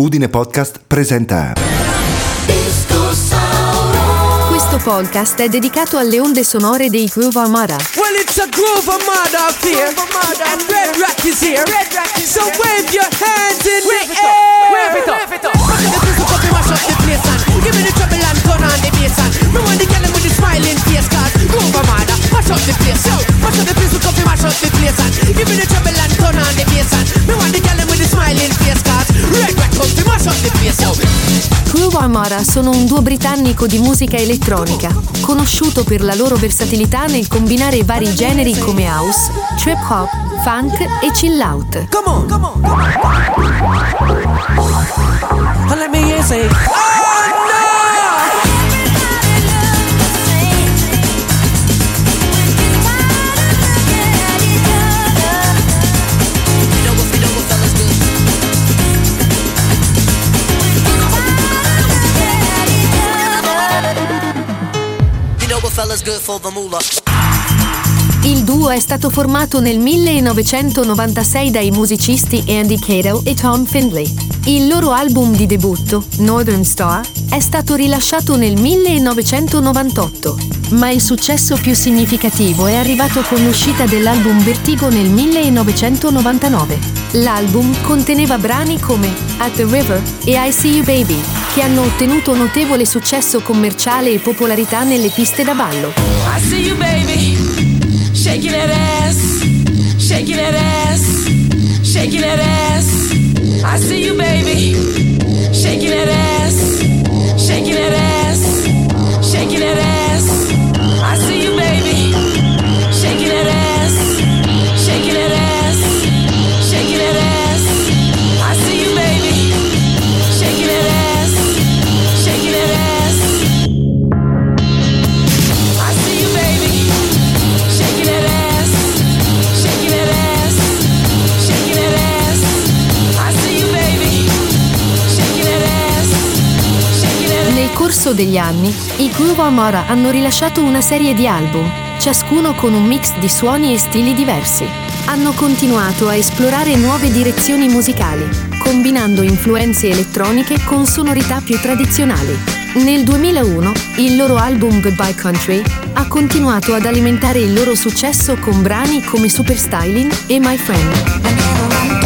Udine Podcast presenta Questo podcast è dedicato alle onde sonore dei Groove Armada. Well, it's a groove armada up here, and Red Rock is here. So wave your hands Armada sono un duo britannico di musica elettronica, conosciuto per la loro versatilità nel combinare vari generi come house, trip hop, funk e chill out. Come on, come on, come on. Il duo è stato formato nel 1996 dai musicisti Andy Cato e Tom Findlay. Il loro album di debutto, Northern Star, è stato rilasciato nel 1998, ma il successo più significativo è arrivato con l'uscita dell'album Vertigo nel 1999. L'album conteneva brani come At the River e I See You Baby, che hanno ottenuto notevole successo commerciale e popolarità nelle piste da ballo. I see you, baby, shaking that ass, shaking that ass, shaking that ass. I see you, baby, shaking that ass, shaking that ass, corso degli anni, i Groove Armada hanno rilasciato una serie di album, ciascuno con un mix di suoni e stili diversi. Hanno continuato a esplorare nuove direzioni musicali, combinando influenze elettroniche con sonorità più tradizionali. Nel 2001, il loro album Goodbye Country ha continuato ad alimentare il loro successo con brani come Super Styling e My Friend.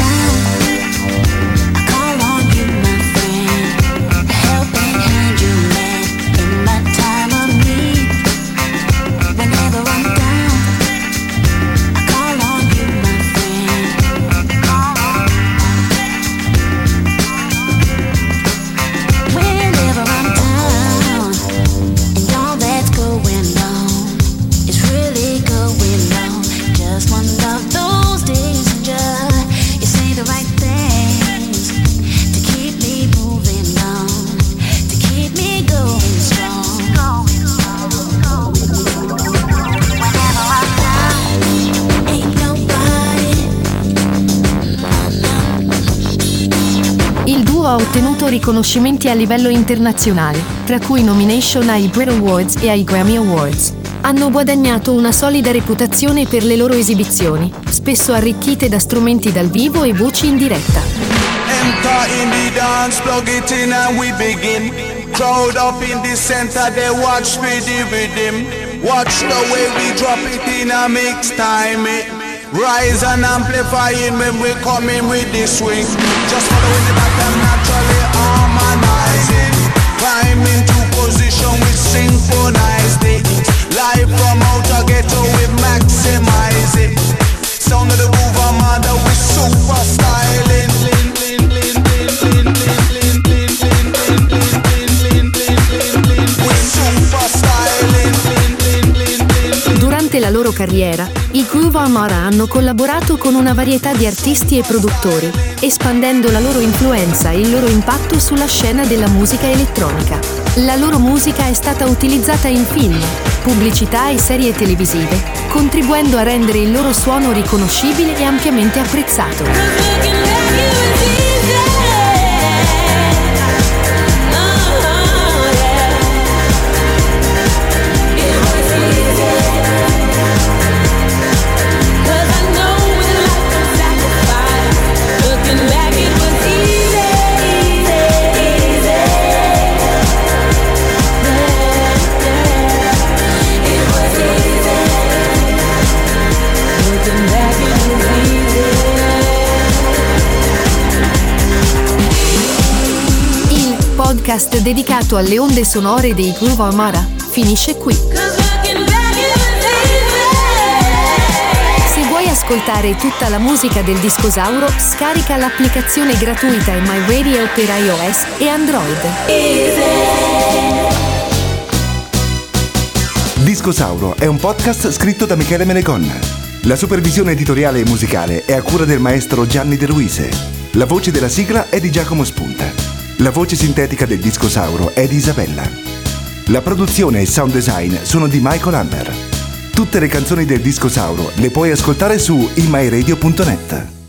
Ha ottenuto riconoscimenti a livello internazionale, tra cui nomination ai Brit Awards e ai Grammy Awards. Hanno guadagnato una solida reputazione per le loro esibizioni, spesso arricchite da strumenti dal vivo e voci in diretta. Enter. Crowd up in the center, they watch me rhythm. Watch the way we drop it in a mix time. It rise and amplifying when we come in with the swing. Just following the pattern, into position, we synchronize it. La loro carriera, i Groove Armada hanno collaborato con una varietà di artisti e produttori, espandendo la loro influenza e il loro impatto sulla scena della musica elettronica. La loro musica è stata utilizzata in film, pubblicità e serie televisive, contribuendo a rendere il loro suono riconoscibile e ampiamente apprezzato. Podcast dedicato alle onde sonore dei Groove Armada finisce qui. Se vuoi ascoltare tutta la musica del Discosauro, scarica l'applicazione gratuita in My Radio per iOS e Android. Discosauro è un podcast scritto da Michele Menegonna. La supervisione editoriale e musicale è a cura del maestro Gianni De Luise. La voce della sigla è di Giacomo Spunta. La voce sintetica del Discosauro è di Isabella. La produzione e il sound design sono di Michael Amber. Tutte le canzoni del Discosauro le puoi ascoltare su imyradio.net.